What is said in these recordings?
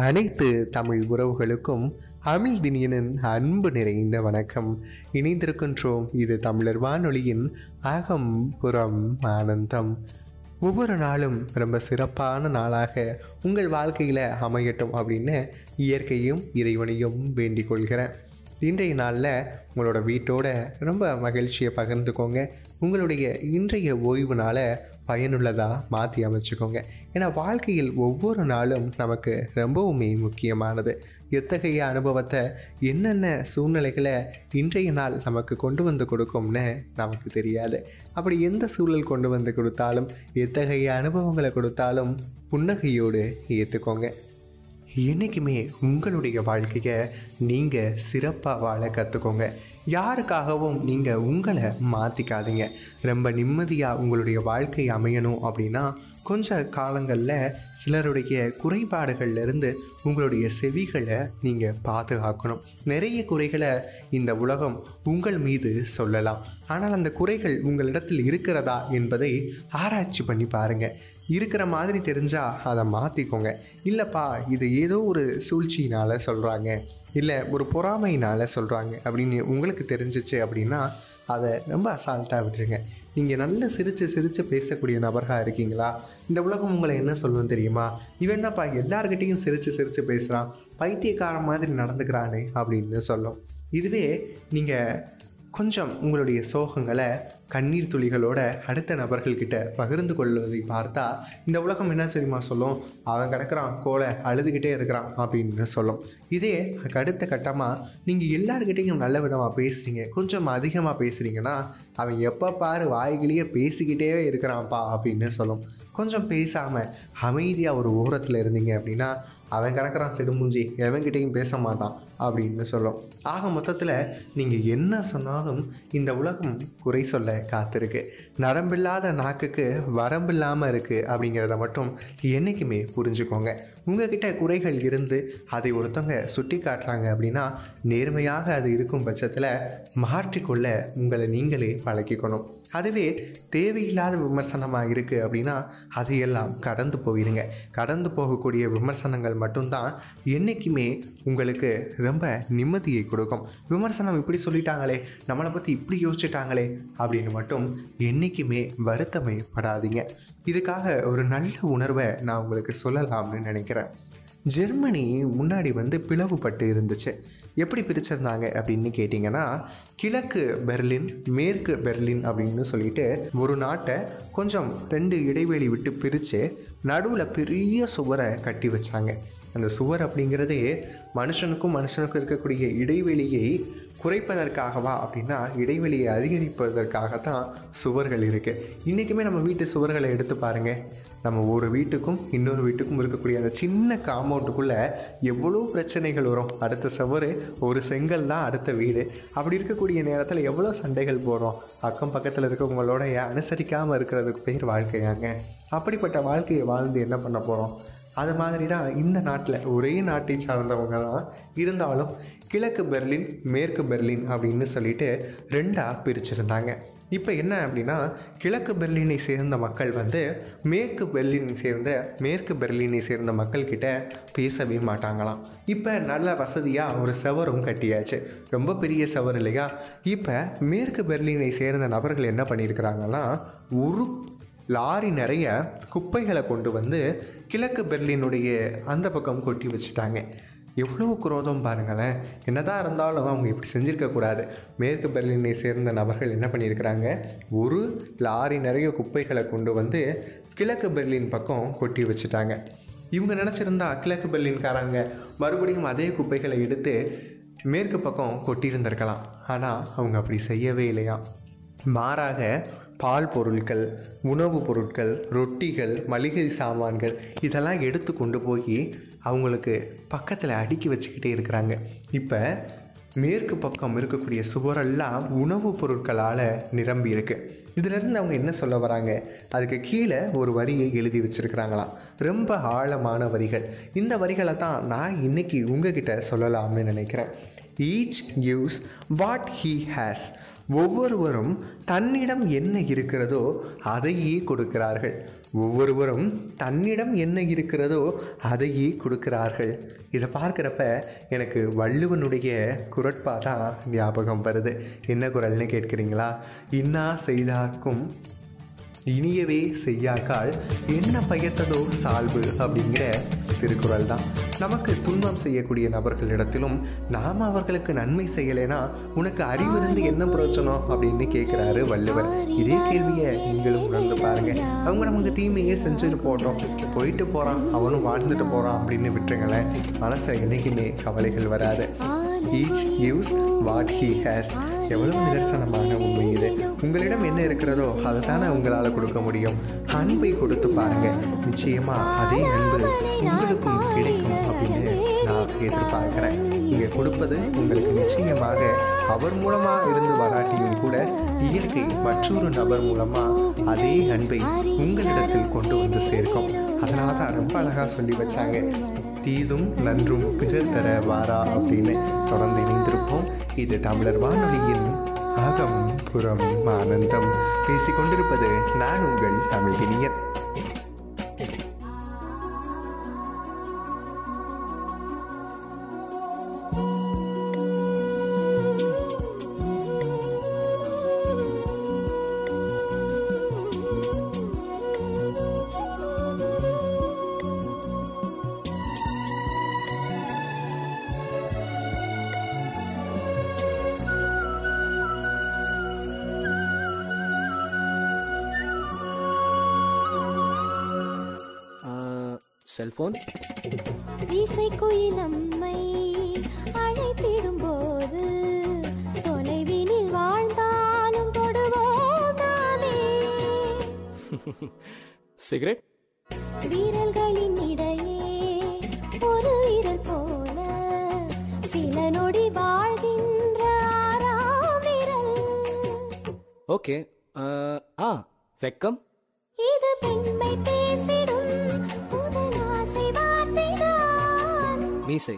அனைத்து தமிழ் உறவுகளுக்கும் அமிழ்தினியனின் அன்பு நிறைந்த வணக்கம். இணைந்திருக்கின்றோம் இது தமிழர் வானொலியின் அகம் புறம் ஆனந்தம். ஒவ்வொரு நாளும் ரொம்ப சிறப்பான நாளாக உங்கள் வாழ்க்கையில் அமையட்டும் அப்படின்னு இயற்கையும் இறைவனையும் வேண்டிக் கொள்கிறேன். இன்றைய நாளில் உங்களோட வீட்டோட ரொம்ப மகிழ்ச்சியை பகிர்ந்துக்கோங்க. உங்களுடைய இன்றைய ஓய்வு நாளை பயனுள்ளதாக மாற்றி அமைச்சுக்கோங்க. ஏன்னா வாழ்க்கையில் ஒவ்வொரு நாளும் நமக்கு ரொம்பவுமே முக்கியமானது. எத்தகைய அனுபவத்தை என்னென்ன சூழ்நிலைகளை இன்றைய நாள் நமக்கு கொண்டு வந்து கொடுக்கும்னு நமக்கு தெரியாது. அப்படி எந்த சூழல் கொண்டு வந்து கொடுத்தாலும் எத்தகைய அனுபவங்களை கொடுத்தாலும் புன்னகையோடு ஏற்றுக்கோங்க என்றைக்குமே உங்களுடைய வாழ்க்கையை நீங்கள் சிறப்பாக வாழ கற்றுக்கோங்க யாருக்காகவும் நீங்கள் உங்களை மாற்றிக்காதீங்க ரொம்ப நிம்மதியாக உங்களுடைய வாழ்க்கை அமையணும் அப்படின்னா கொஞ்ச காலங்களில் சிலருடைய குறைபாடுகள்லேருந்து உங்களுடைய செவிகளை நீங்கள் பாதுகாக்கணும். நிறைய குறைகளை இந்த உலகம் உங்கள் மீது சொல்லலாம். ஆனால் அந்த குறைகள் உங்களிடத்தில் இருக்கிறதா என்பதை ஆராய்ச்சி பண்ணி பாருங்கள் இருக்கிற மாதிரி தெரிஞ்சால் அதை மாற்றிக்கோங்க இல்லைப்பா இது ஏதோ ஒரு சூழ்ச்சியினால் சொல்கிறாங்க இல்லை ஒரு பொறாமையினால் சொல்கிறாங்க அப்படின்னு உங்களுக்கு தெரிஞ்சிச்சு அப்படின்னா அதை ரொம்ப அசால்ட்டாக விட்டுருங்க. நீங்கள் நல்ல சிரித்து சிரித்து பேசக்கூடிய நபராக இருக்கீங்களா? இந்த உலகம் உங்களை என்ன சொல்லணும் தெரியுமா? இவன் என்னப்பா எல்லார்கிட்டேயும் சிரித்து சிரித்து பேசுகிறான் பைத்தியக்காரன் மாதிரி நடந்துக்கிறானே அப்படின்னு சொல்லும். இதுவே நீங்கள் கொஞ்சம் உங்களுடைய சோகங்களை கண்ணீர் துளிகளோட அடுத்த நபர்கள்கிட்ட பகிர்ந்து கொள்வதை பார்த்தா இந்த உலகம் என்ன தெரியுமா சொல்லும்? அவன் கிடக்கிறான் கோலை அழுதுகிட்டே இருக்கிறான் அப்படின்னு சொல்லும். இதே அடுத்த கட்டமாக நீங்கள் எல்லாருக்கிட்டையும் நல்ல விதமாக பேசுகிறீங்க கொஞ்சம் அதிகமாக பேசுகிறீங்கன்னா அவன் எப்போ பாரு வாய்கிலேயே பேசிக்கிட்டே இருக்கிறான்ப்பா அப்படின்னு சொல்லும். கொஞ்சம் பேசாமல் அமைதியாக ஒரு ஓரத்தில் இருந்தீங்க அப்படின்னா அவன் கிடக்கிறான் செடுமூஞ்சி எவன்கிட்டையும் பேச மாட்டான். அப்படின்னு சொல்லும். ஆக மொத்தத்தில் நீங்கள் என்ன சொன்னாலும் இந்த உலகம் குறை சொல்ல காத்திருக்கு. நரம்பில்லாத நாக்குக்கு வரம்பில்லாமல் இருக்குது அப்படிங்கிறத மட்டும் என்றைக்குமே புரிஞ்சுக்கோங்க. உங்ககிட்ட குறைகள் இருந்து அதை ஒருத்தவங்க சுட்டி காட்டுறாங்க அப்படின்னா நேர்மையாக அது இருக்கும் பட்சத்தில் மாற்றிக்கொள்ள உங்களை நீங்களே பழக்கிக்கணும். அதுவே தேவையில்லாத விமர்சனமாக இருக்குது அப்படின்னா அதையெல்லாம் கடந்து போயிருங்க. கடந்து போகக்கூடிய விமர்சனங்கள் மட்டும்தான் என்றைக்குமே உங்களுக்கு ரொம்ப நிம்மதியை கொடுக்கும். விமர்சனம் இப்படி சொல்லிட்டாங்களே நம்மளை பற்றி இப்படி யோசிச்சுட்டாங்களே அப்படின்னு மட்டும் என்றைக்குமே வருத்தமே படாதீங்க இதுக்காக ஒரு நல்ல உணர்வை நான் உங்களுக்கு சொல்லலாம்னு நினைக்கிறேன். ஜெர்மனி முன்னாடி வந்து பிளவுபட்டு இருந்துச்சு. எப்படி பிரிச்சிருந்தாங்க அப்படின்னு கேட்டிங்கன்னா கிழக்கு பெர்லின் மேற்கு பெர்லின் அப்படின்னு சொல்லிட்டு ஒரு நாட்டை கொஞ்சம் ரெண்டு இடைவெளி விட்டு பிரித்து நடுவில் பெரிய சுவரை கட்டி வச்சாங்க. அந்த சுவர் அப்படிங்கிறதே மனுஷனுக்கும் மனுஷனுக்கும் இருக்கக்கூடிய இடைவெளியை குறைப்பதற்காகவா அப்படின்னா இடைவெளியை அதிகரிப்பதற்காக தான் சுவர்கள் இருக்குது இன்றைக்குமே நம்ம வீட்டு சுவர்களை எடுத்து பாருங்கள் நம்ம ஒரு வீட்டுக்கும் இன்னொரு வீட்டுக்கும் இருக்கக்கூடிய அந்த சின்ன காம்பவுண்டுக்குள்ளே எவ்வளோ பிரச்சனைகள் வரும். அடுத்த சுவர் ஒரு செங்கல் தான் அடுத்த வீடு. அப்படி இருக்கக்கூடிய நேரத்தில் எவ்வளோ சண்டைகள் போகிறோம் அக்கம் பக்கத்தில் இருக்கவங்களோட அனுசரிக்காமல் இருக்கிறதுக்கு பேர் வாழ்க்கையாங்க. அப்படிப்பட்ட வாழ்க்கையை வாழ்ந்து என்ன பண்ண போகிறோம் அது மாதிரி தான் இந்த நாட்டில் ஒரே நாட்டை சார்ந்தவங்க தான் இருந்தாலும் கிழக்கு பெர்லின் மேற்கு பெர்லின் அப்படின்னு சொல்லிட்டு ரெண்டாக பிரிச்சிருந்தாங்க. இப்போ என்ன அப்படின்னா கிழக்கு பெர்லினை சேர்ந்த மக்கள் வந்து மேற்கு பெர்லினை சேர்ந்த மேற்கு பெர்லினை சேர்ந்த மக்கள்கிட்ட பேசவே மாட்டாங்களாம். இப்போ நல்ல வசதியாக ஒரு செவரும் கட்டியாச்சு. ரொம்ப பெரிய செவர் இல்லையா? இப்போ மேற்கு பெர்லினை சேர்ந்த நபர்கள் என்ன பண்ணியிருக்கிறாங்கன்னா ஒரு லாரி நிறைய குப்பைகளை கொண்டு வந்து கிழக்கு பெர்லினுடைய அந்த பக்கம் கொட்டி வச்சுட்டாங்க. எவ்வளோ குரோதம் பாருங்களேன். என்னதான் இருந்தாலும் அவங்க இப்படி செஞ்சுருக்கக்கூடாது மேற்கு பெர்லினை சேர்ந்த நபர்கள் என்ன பண்ணியிருக்கிறாங்க? ஒரு லாரி நிறைய குப்பைகளை கொண்டு வந்து கிழக்கு பெர்லின் பக்கம் கொட்டி வச்சுட்டாங்க. இவங்க நினச்சிருந்தா கிழக்கு பெர்லின்காரங்க மறுபடியும் அதே குப்பைகளை எடுத்து மேற்கு பக்கம் கொட்டியிருந்திருக்கலாம். ஆனால் அவங்க அப்படி செய்யவே இல்லையா மாறாக பால் பொருட்கள் உணவுப் பொருட்கள் ரொட்டிகள் மளிகை சாமான்கள் இதெல்லாம் எடுத்து கொண்டு போய் அவங்களுக்கு பக்கத்தில் அடுக்கி வச்சுக்கிட்டே இருக்கிறாங்க. இப்போ மேற்கு பக்கம் இருக்கக்கூடிய சுவரெல்லாம் உணவுப் பொருட்களால் நிரம்பி இருக்கு. இதிலிருந்து அவங்க என்ன சொல்ல வராங்க? அதுக்கு கீழே ஒரு வரியை எழுதி வச்சுருக்கிறாங்களாம். ரொம்ப ஆழமான வரிகள். இந்த வரிகளை தான் நான் இன்னைக்கு உங்ககிட்ட சொல்லலாம்னு நினைக்கிறேன். Each gives what he has ஒவ்வொருவரும் தன்னிடம் என்ன இருக்கிறதோ அதையே கொடுக்கிறார்கள். ஒவ்வொருவரும் தன்னிடம் என்ன இருக்கிறதோ அதையே கொடுக்கிறார்கள். இதை பார்க்குறப்ப எனக்கு வள்ளுவனுடைய குரட்பா தான் ஞாபகம் வருது. என்ன குரல்னு கேட்குறீங்களா? இன்னா செய்தாக்கும் இனியவே செய்யாக்கால் என்ன பயத்ததோ சால்பு அப்படிங்கிற திருக்குறள் தான் நமக்கு துன்பம் செய்யக்கூடிய நபர்களிடத்திலும் நாம் அவர்களுக்கு நன்மை செய்யலைனா உனக்கு அறிவிருந்து என்ன பிரயோஜனம் அப்படின்னு கேட்குறாரு வள்ளுவர். இதே கேள்வியை நீங்களும் உணர்ந்து பாருங்கள் அவங்க நமக்கு தீமையே செஞ்சுட்டு போட்டோம். போயிட்டு போகிறான் அவனும் வாழ்ந்துட்டு போகிறான் அப்படின்னு விட்டுருங்களேன். மனசில் என்றைக்குமே கவலைகள் வராது. Each use what he has எவ்வளவு நிதர்சனமான உண்மை இது. உங்களிடம் என்ன இருக்கிறதோ அதை தானே உங்களால் கொடுக்க முடியும். அன்பை கொடுத்து பாருங்க. நிச்சயமா அதே அன்பு உங்களுக்கும் கிடைக்கும் அப்படின்னு நான் எதிர்பார்க்குறேன். நீங்க கொடுப்பது உங்களுக்கு நிச்சயமாக அவர் மூலமா இருந்து வராட்டியும் கூட இயற்கை மற்றொரு நபர் மூலமா அதே அன்பை உங்களிடத்தில் கொண்டு வந்து சேர்க்கும். அதனால தான் ரொம்ப அழகா சொல்லி வச்சாங்க. தீதும் நன்றும் பிறர் தர வாரா அப்படின்னு தொடர்ந்து இணைந்திருப்போம். இது தமிழர் வானொலியின் அகம் புறம் ஆனந்தம். பேசிக் கொண்டிருப்பது நான் உங்கள் தமிழ்கினியன் செல்போன் இசைக்குயில் நம்மை அழைத்திடும் போது தொலைவினில் வாழ்ந்தாலும் தொடுவோம் நாமே. சிகரெட்? வீரல்களின் இடையே ஒரு வீரல் போல சில நொடி வாழ்கின்ற ஆறாம் விரல். ஓகே. ஆ வெக்கம்? இது பெண்மை பேசிடும் மீசை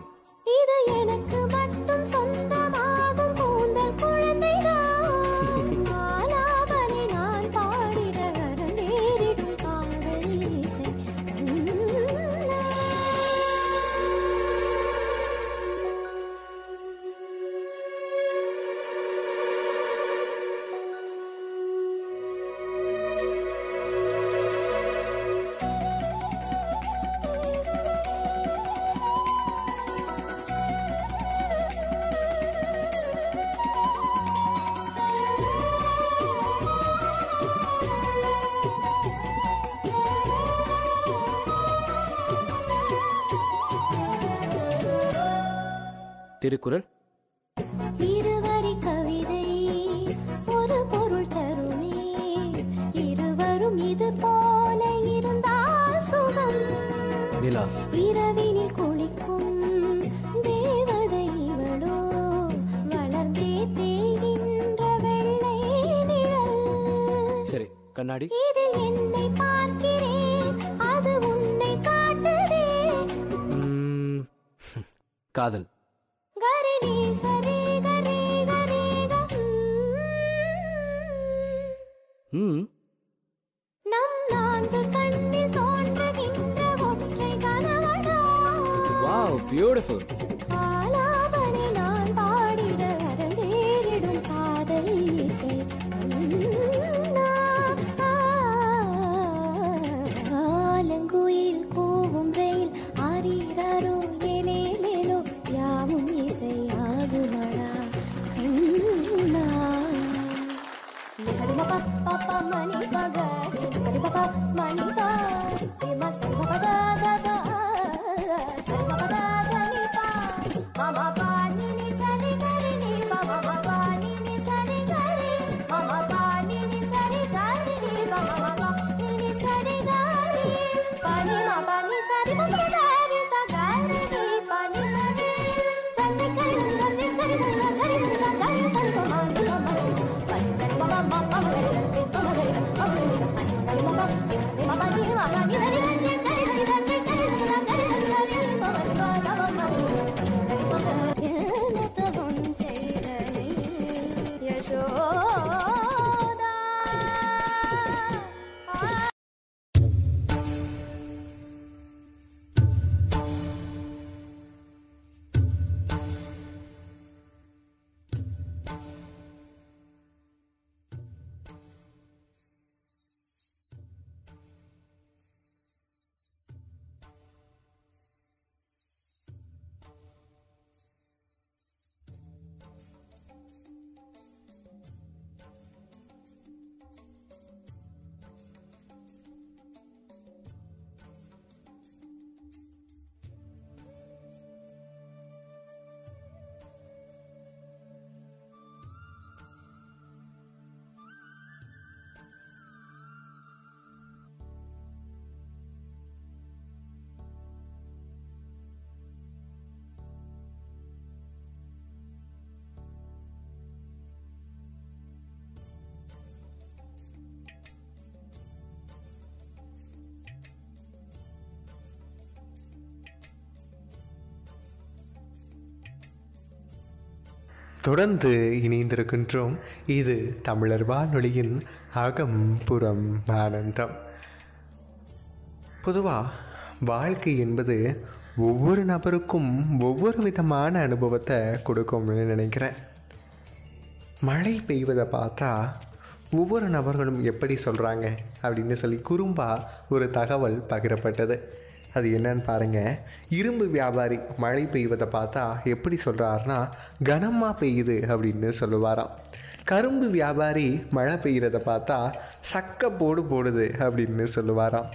இது எனக்கு மட்டும் சொந்தம் சுகம். நிலா. இரவினில் குளிக்கும் தேவதை இவளோ வளர்ந்தே தேய்கின்ற வெள்ளை நிழல். சரி கண்ணாடி. இதில் என்னை பார்க்கிறேன் அது உன்னை காட்டுதே. காதல். Beautiful. தொடர்ந்து இணைந்திருக்கின்றோம். இது தமிழர் வானொலியின் அகம் புறம் ஆனந்தம். பொதுவாக வாழ்க்கை என்பது ஒவ்வொரு நபருக்கும் ஒவ்வொரு விதமான அனுபவத்தை கொடுக்கும்னு நினைக்கிறேன். மழை பெய்வதை பார்த்தா ஒவ்வொரு நபர்களும் எப்படி சொல்கிறாங்க அப்படின்னு சொல்லி குறும்பா ஒரு தகவல் பகிரப்பட்டது. அது என்னன்னு பாருங்கள் இரும்பு வியாபாரி மழை பெய்வதை பார்த்தா எப்படி சொல்கிறாருன்னா கனமாக பெய்யுது அப்படின்னு சொல்லுவாராம். கரும்பு வியாபாரி மழை பெய்கிறத பார்த்தா சக்க போடு போடுது அப்படின்னு சொல்லுவாராம்.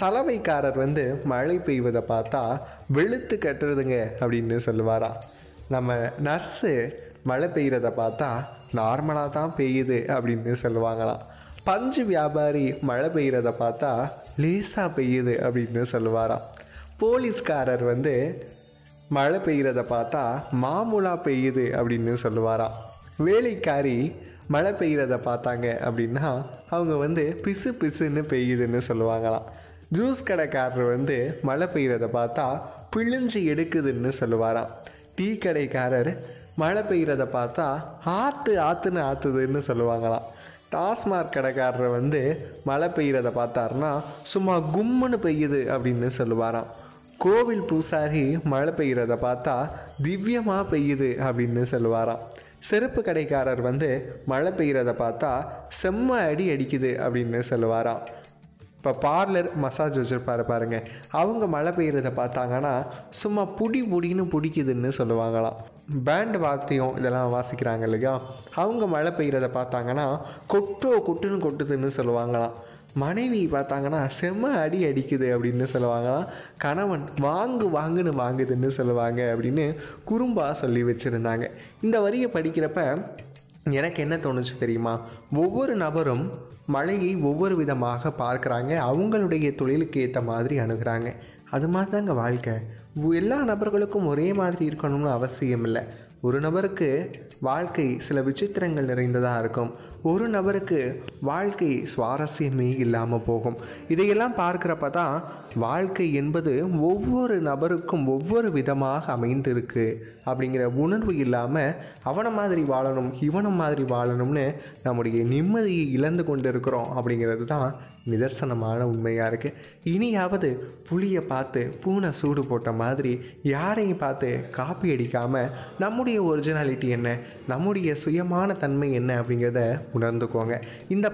சலவைக்காரர் வந்து மழை பெய்வதை பார்த்தா வெளுத்து கட்டுறதுங்க அப்படின்னு சொல்லுவாராம். நம்ம நர்ஸு மழை பெய்கிறத பார்த்தா நார்மலாக தான் பெய்யுது அப்படின்னு சொல்லுவாங்களாம். பஞ்சு வியாபாரி மழை பெய்கிறத பார்த்தா லேசாக பெய்யுது அப்படின்னு சொல்லுவாராம். போலீஸ்காரர் வந்து மழை பெய்கிறத பார்த்தா மாமூலாக பெய்யுது அப்படின்னு சொல்லுவாராம். வேலைக்காரி மழை பெய்கிறத பார்த்தாங்க அப்படின்னா அவங்க வந்து பிசு பிசுன்னு பெய்யுதுன்னு சொல்லுவாங்களாம். ஜூஸ் கடைக்காரர் வந்து மழை பெய்கிறத பார்த்தா பிழிஞ்சு எடுக்குதுன்னு சொல்லுவாராம். டீ கடைக்காரர் மழை பெய்கிறத பார்த்தா ஆற்று ஆற்றுன்னு ஆற்றுதுன்னு சொல்லுவாங்களாம். டாஸ்மாக் கடைக்காரர் வந்து மழை பெய்கிறத பார்த்தாருன்னா சும்மா கும்முன்னு பெய்யுது அப்படின்னு சொல்லுவாராம். கோவில் பூசாரி மழை பெய்கிறத பார்த்தா திவ்யமாக பெய்யுது அப்படின்னு சொல்லுவாராம். செருப்பு கடைக்காரர் வந்து மழை பெய்கிறத பார்த்தா செம்ம அடி அடிக்குது அப்படின்னு சொல்லுவாராம். இப்போ பார்லர் மசாஜ் வச்சுருப்பாரு பாருங்க அவங்க மழை பெய்கிறத பார்த்தாங்கன்னா சும்மா புடி புடின்னு பிடிக்குதுன்னு சொல்லுவாங்களாம். பேண்ட் வாத்தியம் இதெல்லாம் வாசிக்கிறாங்க இல்லையா? அவங்க மழை பெய்கிறத பார்த்தாங்கன்னா கொட்டோ கொட்டுன்னு கொட்டுதுன்னு சொல்லுவாங்களாம். மனைவி பார்த்தாங்கன்னா செம்ம அடி அடிக்குது அப்படின்னு சொல்லுவாங்களாம். கணவன் வாங்கு வாங்குன்னு வாங்குதுன்னு சொல்லுவாங்க அப்படின்னு குறும்பா சொல்லி வச்சுருந்தாங்க. இந்த வரியை படிக்கிறப்ப எனக்கு என்ன தோணுச்சு தெரியுமா? ஒவ்வொரு நபரும் மழையை ஒவ்வொரு விதமாக பார்க்குறாங்க. அவங்களுடைய தொழிலுக்கு ஏற்ற மாதிரி அணுகிறாங்க. அது மாதிரி தாங்க வாழ்க்கை. எல்லா நபர்களுக்கும் ஒரே மாதிரி இருக்கணும்னு அவசியம் இல்லை ஒரு நபருக்கு வாழ்க்கை சில விசித்திரங்கள் நிறைந்ததாக இருக்கும். ஒரு நபருக்கு வாழ்க்கை சுவாரஸ்யமே இல்லாமல் போகும். இதையெல்லாம் பார்க்குறப்ப தான் வாழ்க்கை என்பது ஒவ்வொரு நபருக்கும் ஒவ்வொரு விதமாக அமைந்திருக்கு. அப்படிங்கிற உணர்வு இல்லாமல் அவனை மாதிரி வாழணும் இவனை மாதிரி வாழணும்னு நம்முடைய நிம்மதியை இழந்து கொண்டு இருக்கிறோம் அப்படிங்கிறது தான் நிதர்சனமான உண்மையாக இருக்குது இனியாவது புளியை பார்த்து பூனை சூடு போட்ட மாதிரி யாரையும் பார்த்து காப்பி அடிக்காமல் நம்முடைய ஒரிஜினாலிட்டி என்ன நம்முடைய சுயமான தன்மை என்ன அப்படிங்கிறத உணர்ந்துக்கோங்க. இந்த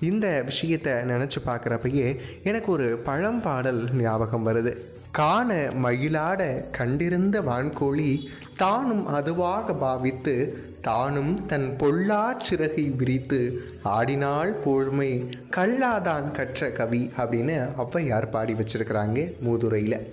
இந்த விஷயத்தை நினச்சி பார்க்குறப்பயே எனக்கு ஒரு பழம்பாடல் ஞாபகம் வருது. காண மயிலாட கண்டிருந்த வான்கோழி தானும் அதுவாக பாவித்து தானும் தன் பொல்லா சிறகை விரித்து ஆடினாள் பொழுமை கல்லாதான் கற்ற கவி அப்படின்னு ஔவையார் பாடி வச்சிருக்கிறாங்க மூதுரையில்.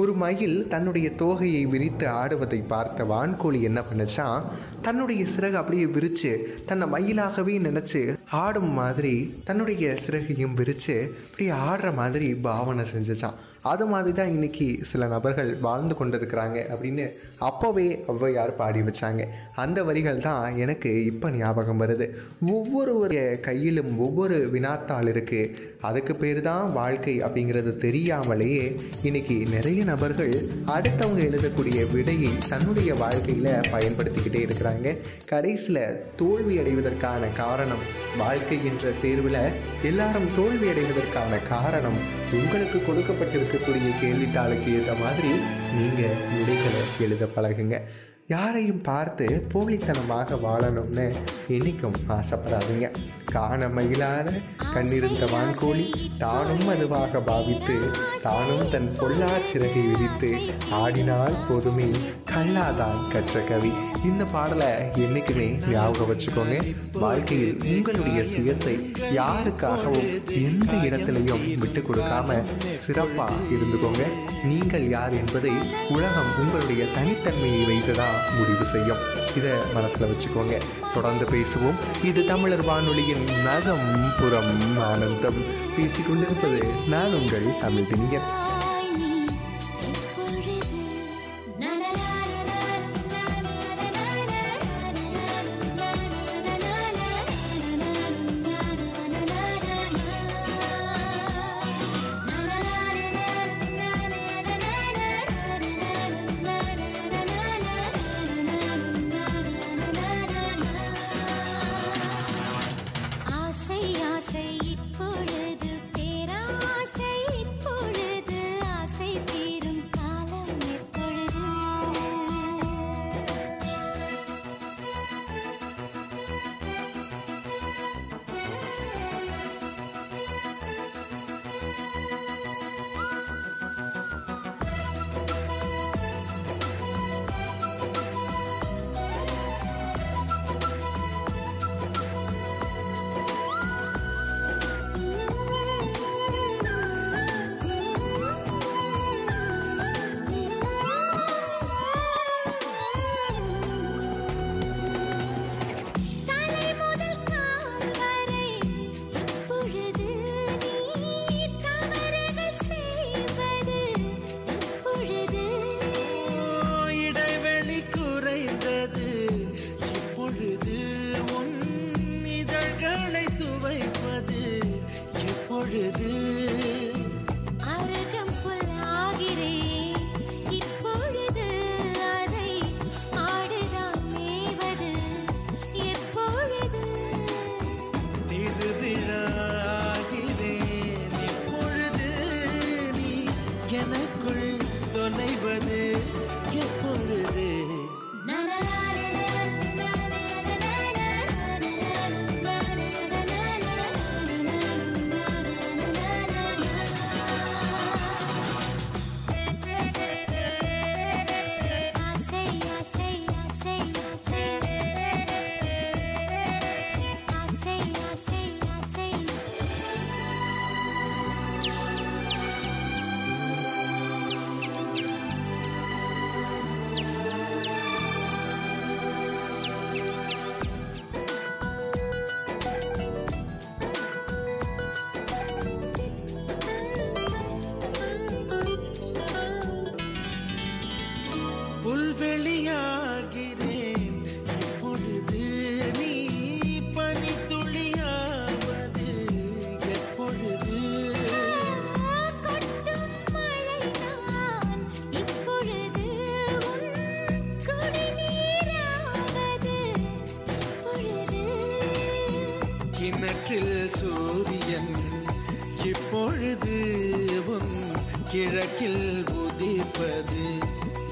ஒரு மயில் தன்னுடைய தோகையை விரித்து ஆடுவதை பார்த்த வான்கோழி என்ன பண்ணுச்சான் தன்னுடைய சிறகு அப்படியே விரித்து தன்னை மயிலாகவே நினச்சி ஆடும் மாதிரி தன்னுடைய சிறகையும் விரித்து அப்படியே ஆடுற மாதிரி பாவனை செஞ்சுச்சான் அது மாதிரி தான் இன்னைக்கு சில நபர்கள் வாழ்ந்து கொண்டிருக்கிறாங்க அப்படின்னு அப்போவே ஒளவையார் பாடி வச்சாங்க. அந்த வரிகள் தான் எனக்கு இப்போ ஞாபகம் வருது. ஒவ்வொரு கையிலும் ஒவ்வொரு வினாத்தாள் இருக்குது அதுக்கு பேர் தான் வாழ்க்கை அப்படிங்கிறது தெரியாமலேயே இன்னைக்கு நிறைய நபர்கள் அடுத்தவங்க எழுதக்கூடிய விடையை தன்னுடைய வாழ்க்கையில் பயன்படுத்திக்கிட்டே இருக்கிறாங்க. கடைசியில் தோல்வி அடைவதற்கான காரணம் வாழ்க்கை என்ற தேர்வில் எல்லாரும் தோல்வி அடைவதற்கான காரணம் உங்களுக்கு கொடுக்கப்பட்டிருக்கக்கூடிய கேள்வித்தாளுக்கு ஏற்ற மாதிரி நீங்கள் விடைகளை எழுத பழகுங்க. யாரையும் பார்த்து போலித்தனமாக வாழணும்னு என்றைக்கும் ஆசைப்படாதீங்க. காண மயிலான கண்ணிருந்த வான்கோழி தானும் அதுவாக பாவித்து தானும் தன் பொல்லா சிறகை விரித்து ஆடினால் போதுமே கல்லாதான் கற்ற கவி இந்த பாடலை என்றைக்குமே ஞாபகம் வச்சுக்கோங்க. வாழ்க்கையில் உங்களுடைய சுயத்தை யாருக்காகவும் எந்த இடத்துலையும் விட்டு கொடுக்காம சிறப்பாக இருந்துக்கோங்க. நீங்கள் யார் என்பதை உலகம் உங்களுடைய தனித்தன்மையை வைத்து தான் முடிவு செய்யும். இதை மனசில் வச்சுக்கோங்க. தொடர்ந்து பேசுவோம். இது தமிழர் வானொலியின் நகம் புறம் ஆனந்தம் பேசிக்கொண்டிருப்பது நான் உங்கள் தமிழ் திணியன் கிணற்றில் சூரியன் இப்பொழுது உன் கிழக்கில் உதிப்பது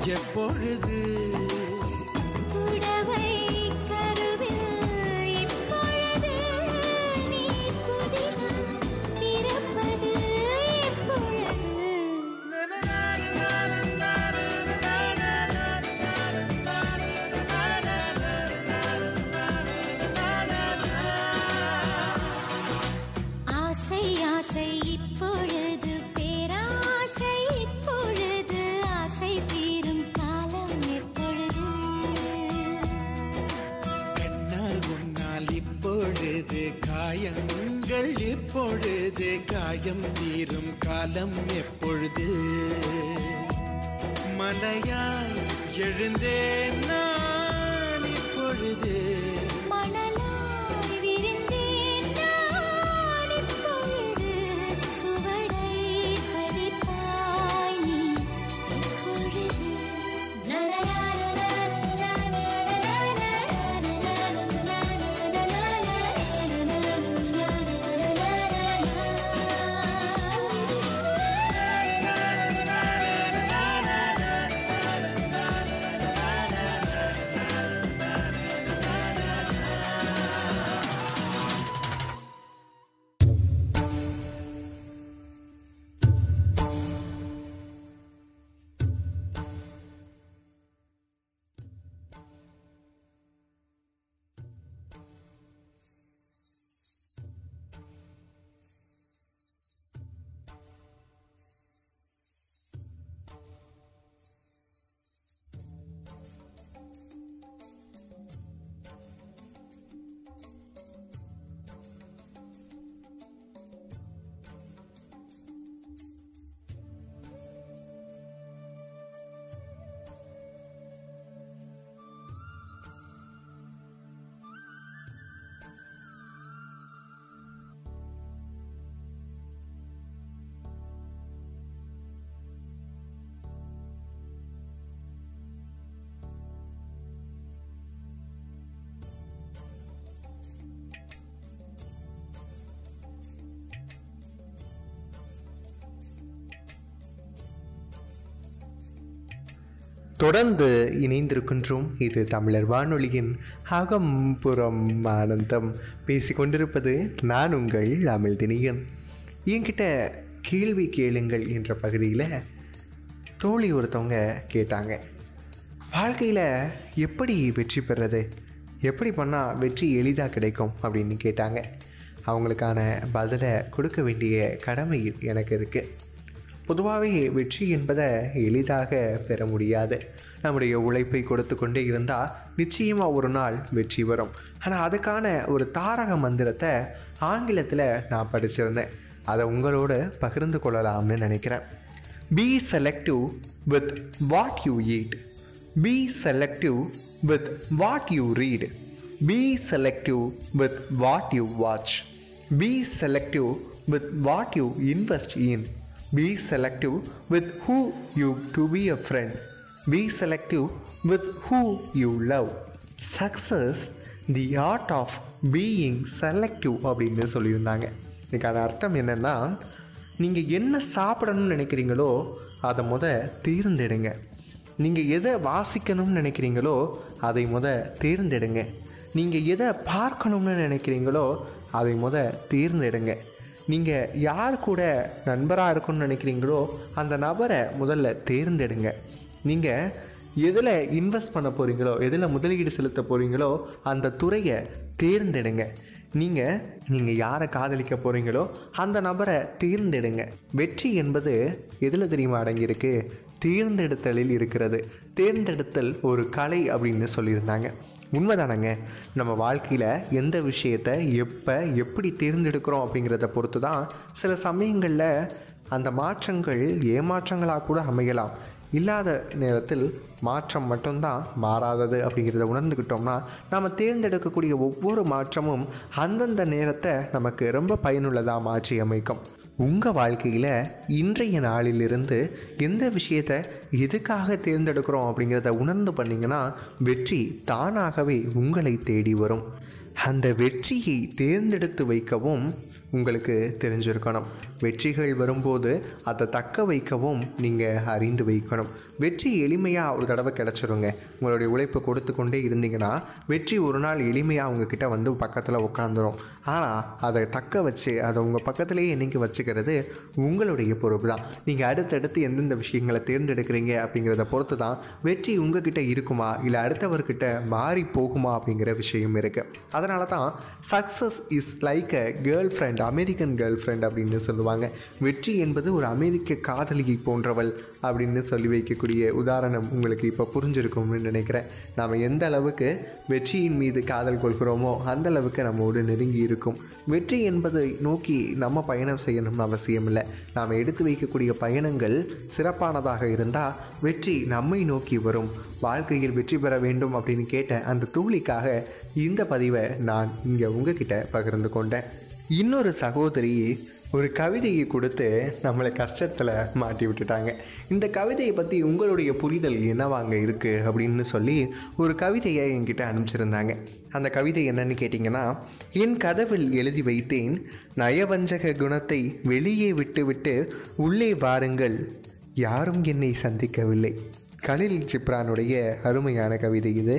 எப்பொழுது காலம் எப்பொழுது? மலையால் எழுந்தேன் தொடர்ந்து இணைந்திருக்கின்றோம். இது தமிழர் வானொலியின் அகம்புறம் ஆனந்தம். பேசிக்கொண்டிருப்பது நான் உங்கள் அமிழ்தினியன் என்கிட்ட கேள்வி கேளுங்கள் என்ற பகுதியில் தோழி ஒருத்தவங்க கேட்டாங்க. வாழ்க்கையில் எப்படி வெற்றி பெறது எப்படி பண்ணால் வெற்றி எளிதாக கிடைக்கும்? அப்படின்னு கேட்டாங்க. அவங்களுக்கான பதிலை கொடுக்க வேண்டிய கடமை எனக்கு இருக்குது பொதுவாகவே வெற்றி என்பதை எளிதாக பெற முடியாது. நம்முடைய உழைப்பை கொடுத்து கொண்டே இருந்தால் நிச்சயமாக ஒரு நாள் வெற்றி வரும். ஆனால் அதுக்கான ஒரு தாரக மந்திரத்தை ஆங்கிலத்தில் நான் படிச்சிருந்தேன். அதை உங்களோட பகிர்ந்து கொள்ளலாம்னு நினைக்கிறேன். Be selective with what you eat be selective with what you read be selective with what you watch be selective with what you invest in be selective with who you to be a friend be selective with who you love success the art of being selective அப்படின்னு சொல்லியிருந்தாங்க. இதுக்கான அர்த்தம் என்னென்னா நீங்கள் என்ன சாப்பிடணும்னு நினைக்கிறீங்களோ அதை முத தேர்ந்தெடுங்க. நீங்கள் எதை வாசிக்கணும்னு நினைக்கிறீங்களோ அதை முத தேர்ந்தெடுங்க. நீங்கள் எதை பார்க்கணும்னு நினைக்கிறீங்களோ அதை முத தேர்ந்தெடுங்க. நீங்கள் யார் கூட நண்பராக இருக்கணும்னு நினைக்கிறீங்களோ அந்த நபரை முதல்ல தேர்ந்தெடுங்க. நீங்கள் எதில் இன்வெஸ்ட் பண்ண போகிறீங்களோ எதில் முதலீடு செலுத்த போகிறீங்களோ அந்த துறையை தேர்ந்தெடுங்க. நீங்கள் நீங்கள் யாரை காதலிக்க போகிறீங்களோ அந்த நபரை தேர்ந்தெடுங்க. வெற்றி என்பது எதில் தெரியுமா அடங்கியிருக்கு? தேர்ந்தெடுத்தலில் இருக்கிறது. தேர்ந்தெடுத்தல் ஒரு கலை அப்படின்னு சொல்லியிருந்தாங்க. உண்மைதானங்க. நம்ம வாழ்க்கையில் எந்த விஷயத்தை எப்போ எப்படி தேர்ந்தெடுக்கிறோம் அப்படிங்கிறத பொறுத்து தான் சில சமயங்களில் அந்த மாற்றங்கள் ஏமாற்றங்களாக கூட அமையலாம். இல்லாத நேரத்தில் மாற்றம் மட்டும்தான் மாறாதது அப்படிங்கிறத உணர்ந்துக்கிட்டோம்னா நம்ம தேர்ந்தெடுக்கக்கூடிய ஒவ்வொரு மாற்றமும் அந்தந்த நேரத்தை நமக்கு ரொம்ப பயனுள்ளதாக மாற்றி அமைக்கும் உங்கள் வாழ்க்கையில் இன்றைய நாளிலிருந்து எந்த விஷயத்தை எதுக்காக தேர்ந்தெடுக்கிறோம் அப்படிங்கிறத உணர்ந்து பண்ணிங்கன்னா வெற்றி தானாகவே உங்களை தேடி வரும். அந்த வெற்றியை தேர்ந்தெடுத்து வைக்கவும் உங்களுக்கு தெரிஞ்சிருக்கணும். வெற்றிகள் வரும்போது அதை தக்க வைக்கவும் நீங்கள் அறிந்து வைக்கணும். வெற்றி எளிமையாக ஒரு தடவை கிடச்சிருங்க. உங்களுடைய உழைப்பு கொடுத்து கொண்டே இருந்தீங்கன்னா வெற்றி ஒரு நாள் எளிமையாக உங்ககிட்ட வந்து பக்கத்தில் உட்காந்துரும் ஆனால் அதை தக்க வச்சு அதை உங்கள் பக்கத்துலேயே என்றைக்கு வச்சுக்கிறது உங்களுடைய பொறுப்பு தான். நீங்கள் அடுத்தடுத்து எந்தெந்த விஷயங்களை தேர்ந்தெடுக்கிறீங்க அப்படிங்கிறத பொறுத்து தான் வெற்றி உங்ககிட்ட இருக்குமா? இல்லை அடுத்தவர்கிட்ட மாறி போகுமா அப்படிங்கிற விஷயம் இருக்குது அதனால தான் success is like a girlfriend American girlfriend அப்படின்னு சொல்லுவாங்க. வெற்றி என்பது ஒரு அமெரிக்க காதலியை போன்றவள் அப்படின்னு சொல்லி வைக்கக்கூடிய உதாரணம் உங்களுக்கு இப்போ புரிஞ்சிருக்கும்னு நினைக்கிறேன். நாம் எந்த அளவுக்கு வெற்றியின் மீது காதல் கொள்கிறோமோ அந்த அளவுக்கு நம்மோடு நெருங்கி இருக்கும். வெற்றி என்பதை நோக்கி நம்ம பயணம் செய்யணும்னு அவசியம் இல்லை. நாம் எடுத்து வைக்கக்கூடிய பயணங்கள் சிறப்பானதாக இருந்தால் வெற்றி நம்மை நோக்கி வரும். வாழ்க்கையில் வெற்றி பெற வேண்டும் அப்படின்னு கேட்ட அந்த தூளிக்காக இந்த பதிவை நான் இங்கே உங்ககிட்ட பகிர்ந்து கொண்டேன். இன்னொரு சகோதரி ஒரு கவிதையை கொடுத்து நம்மளை கஷ்டத்தில் மாட்டி விட்டுட்டாங்க. இந்த கவிதையை பற்றி உங்களுடைய புரிதல் என்னவாங்க இருக்குது அப்படின்னு சொல்லி ஒரு கவிதையை என்கிட்ட அனுப்பிச்சிருந்தாங்க. அந்த கவிதை என்னன்னு கேட்டிங்கன்னா என் கதவில் எழுதி வைத்தேன் நயவஞ்சக குணத்தை வெளியே விட்டுவிட்டு உள்ளே வாருங்கள். யாரும் என்னை சந்திக்கவில்லை. கலில் ஜிப்ரானுடைய அருமையான கவிதை இது.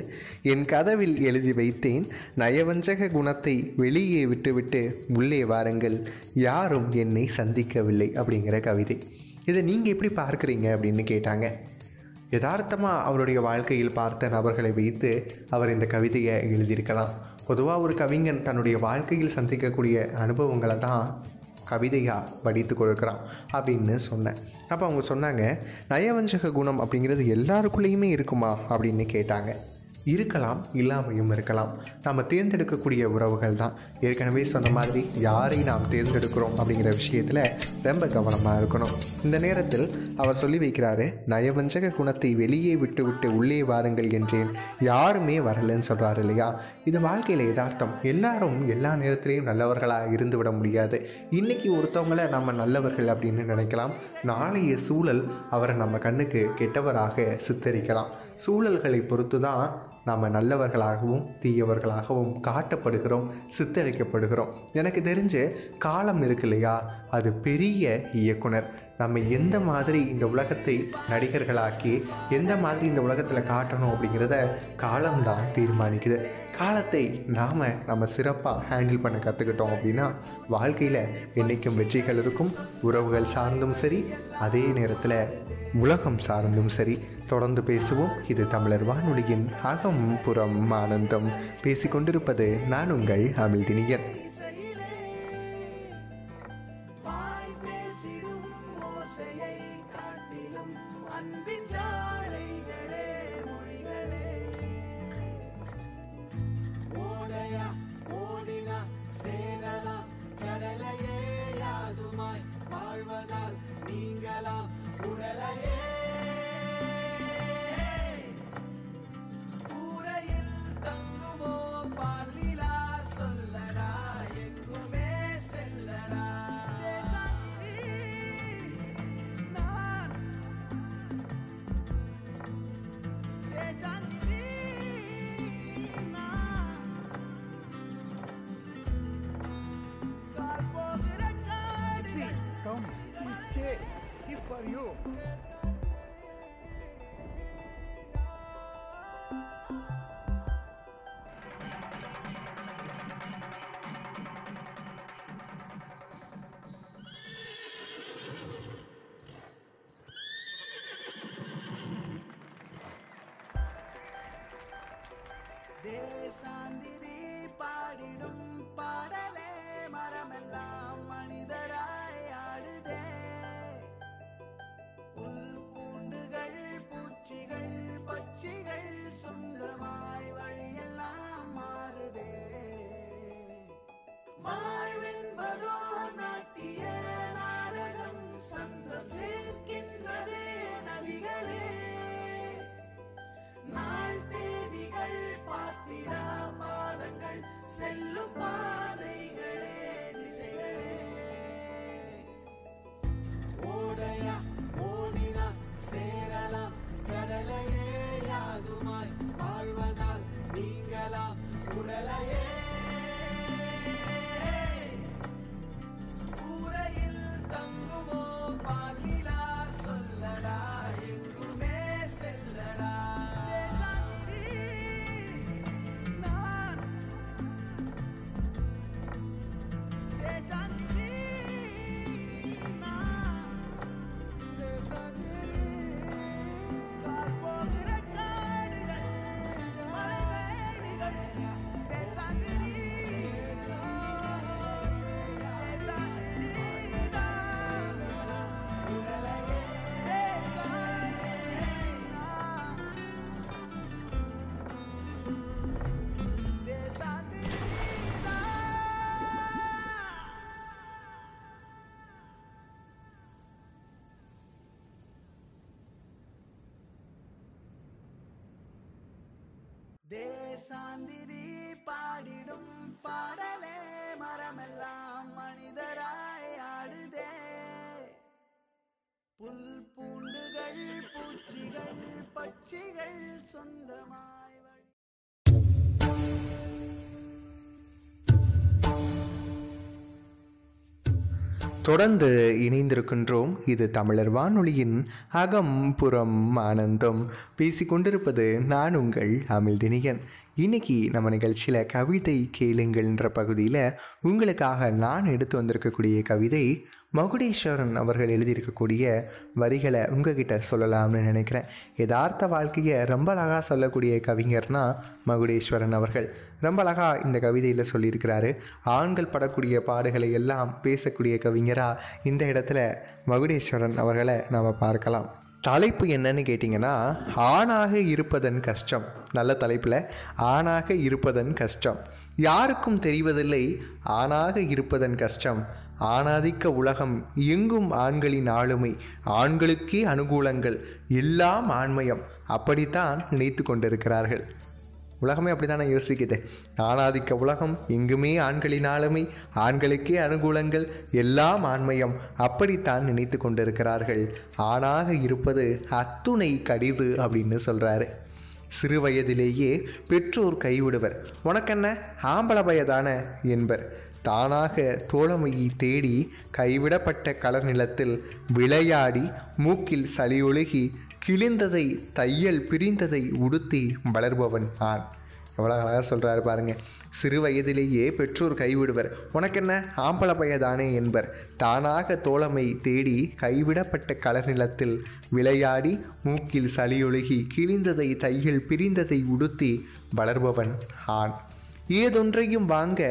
என் கதவில் எழுதி வைத்தேன். நயவஞ்சக குணத்தை வெளியே விட்டுவிட்டு உள்ளே வாருங்கள். யாரும் என்னை சந்திக்கவில்லை அப்படிங்கிற கவிதை. இதை நீங்கள் எப்படி பார்க்குறீங்க அப்படின்னு கேட்டாங்க. யதார்த்தமாக அவருடைய வாழ்க்கையில் பார்த்த நபர்களை வைத்து அவர் இந்த கவிதையை எழுதியிருக்கலாம். பொதுவாக ஒரு கவிஞன் தன்னுடைய வாழ்க்கையில் சந்திக்கக்கூடிய அனுபவங்களை தான் கவிதையாக படித்து கொடுக்குறான் அப்படின்னு சொன்னேன். அப்போ அவங்க சொன்னாங்க நயவஞ்சக குணம் அப்படிங்கிறது எல்லாருக்குள்ளேயுமே இருக்குமா அப்படின்னு கேட்டாங்க. இருக்கலாம் இல்லாமையும் இருக்கலாம். நம்ம தேர்ந்தெடுக்கக்கூடிய உறவுகள் தான் ஏற்கனவே சொன்ன மாதிரி யாரை நாம் தேர்ந்தெடுக்கிறோம் அப்படிங்கிற விஷயத்தில் ரொம்ப கவனமாக இருக்கணும். இந்த நேரத்தில் அவர் சொல்லி வைக்கிறாரு நயவஞ்சக குணத்தை வெளியே விட்டு விட்டு உள்ளே வாருங்கள் என்றேன். யாருமே வரலன்னு சொல்கிறாரு இல்லையா? இது வாழ்க்கையில் யதார்த்தம். எல்லாரும் எல்லா நேரத்திலையும் நல்லவர்களாக இருந்து விட முடியாது. இன்றைக்கி ஒருத்தவங்களை நம்ம நல்லவர்கள் அப்படின்னு நினைக்கலாம். நாளைய சூழல் அவரை நம்ம கண்ணுக்கு கெட்டவராக சித்தரிக்கலாம். சூழல்களை பொறுத்து தான் நாம் நல்லவர்களாகவும் தீயவர்களாகவும் காட்டப்படுகிறோம் சித்தரிக்கப்படுகிறோம். எனக்கு தெரிஞ்சு காலம் இருக்கு இல்லையா? அது பெரிய இயக்குனர். நம்ம எந்த மாதிரி இந்த உலகத்தை நடிகர்களாக்கி எந்த மாதிரி இந்த உலகத்தில் காட்டணும் அப்படிங்கிறத காலம்தான் தீர்மானிக்குது. காலத்தை நாம் நம்ம சிறப்பாக ஹேண்டில் பண்ண கற்றுக்கிட்டோம் அப்படின்னா வாழ்க்கையில் என்றைக்கும் வெற்றிகள் இருக்கும் உறவுகள் சார்ந்தும் சரி அதே நேரத்தில் உலகம் சார்ந்தும் சரி. தொடர்ந்து பேசுவோம். இது தமிழர் வானொலியின் அகம் புறம் ஆனந்தம். பேசிக்கொண்டிருப்பது நான் உங்கள் அமிழ்தினியன் you. சாந்திரி பாடிடும் பாடலே மரமெல்லாம் மனிதராய் ஆடுதே. புல் பூண்டுகள் பூச்சிகள் பட்சிகள் சொந்தமாய் வழி தொடர்ந்து இணைந்திருக்கின்றோம் இது தமிழர் வானொலியின் அகம் புறம் ஆனந்தம். பேசிக்கொண்டிருப்பது நான் உங்கள் அமிழ்தினியன் இன்னைக்கு நம்ம நிகழ்ச்சியில் கவிதை கேளுங்கள்ன்ற பகுதியில் உங்களுக்காக நான் எடுத்து வந்திருக்கக்கூடிய கவிதை மகுடீஸ்வரன் அவர்கள் எழுதியிருக்கக்கூடிய வரிகளை உங்ககிட்ட சொல்லலாம்னு நினைக்கிறேன். யதார்த்த வாழ்க்கையை ரொம்ப அழகாக சொல்லக்கூடிய கவிஞர்னா மகுடேஸ்வரன் அவர்கள். ரொம்ப அழகாக இந்த கவிதையில் சொல்லியிருக்கிறாரு. ஆண்கள் படக்கூடிய பாடுகளை எல்லாம் பேசக்கூடிய கவிஞராக இந்த இடத்துல மகுடேஸ்வரன் அவர்களை நாம் பார்க்கலாம். தலைப்பு என்னன்னு கேட்டிங்கன்னா ஆணாக இருப்பதன் கஷ்டம். நல்ல தலைப்பில் ஆணாக இருப்பதன் கஷ்டம். யாருக்கும் தெரிவதில்லை ஆணாக இருப்பதன் கஷ்டம். ஆணாதிக்க உலகம் எங்கும் ஆண்களின் ஆளுமை ஆண்களுக்கே அனுகூலங்கள் எல்லாம் ஆண்மயம். அப்படித்தான் நினைத்து கொண்டிருக்கிறார்கள். உலகமே அப்படித்தானே யோசிக்குது? ஆணாதிக்க உலகம் எங்குமே ஆண்களின் ஆளுமை ஆண்களுக்கே அனுகூலங்கள் எல்லாம் ஆண்மயம். அப்படித்தான் நினைத்து கொண்டிருக்கிறார்கள். ஆணாக இருப்பது அத்துணை கடிது அப்படின்னு சொல்கிறாரு சிறு வயதிலேயே பெற்றோர் கைவிடுவர். உனக்கென்ன? ஆம்பள பயதான என்பர். தானாக தோழமையை தேடி கைவிடப்பட்ட கலர் நிலத்தில் விளையாடி மூக்கில் சளி ஒழுகி கிழிந்ததை தையல் பிரிந்ததை உடுத்தி வளர்பவன் ஆண் எவ்வளோ அழகாக சொல்கிறாரு பாருங்க. சிறு வயதிலேயே பெற்றோர் கைவிடுவர். உனக்கென்ன? ஆம்பள பயதானே என்பர். தானாக தோழமை தேடி கைவிடப்பட்ட கலர் நிலத்தில் விளையாடி மூக்கில் சளியொழுகி கிழிந்ததை தையல் பிரிந்ததை உடுத்தி வளர்பவன் ஆண். ஏதொன்றையும் வாங்க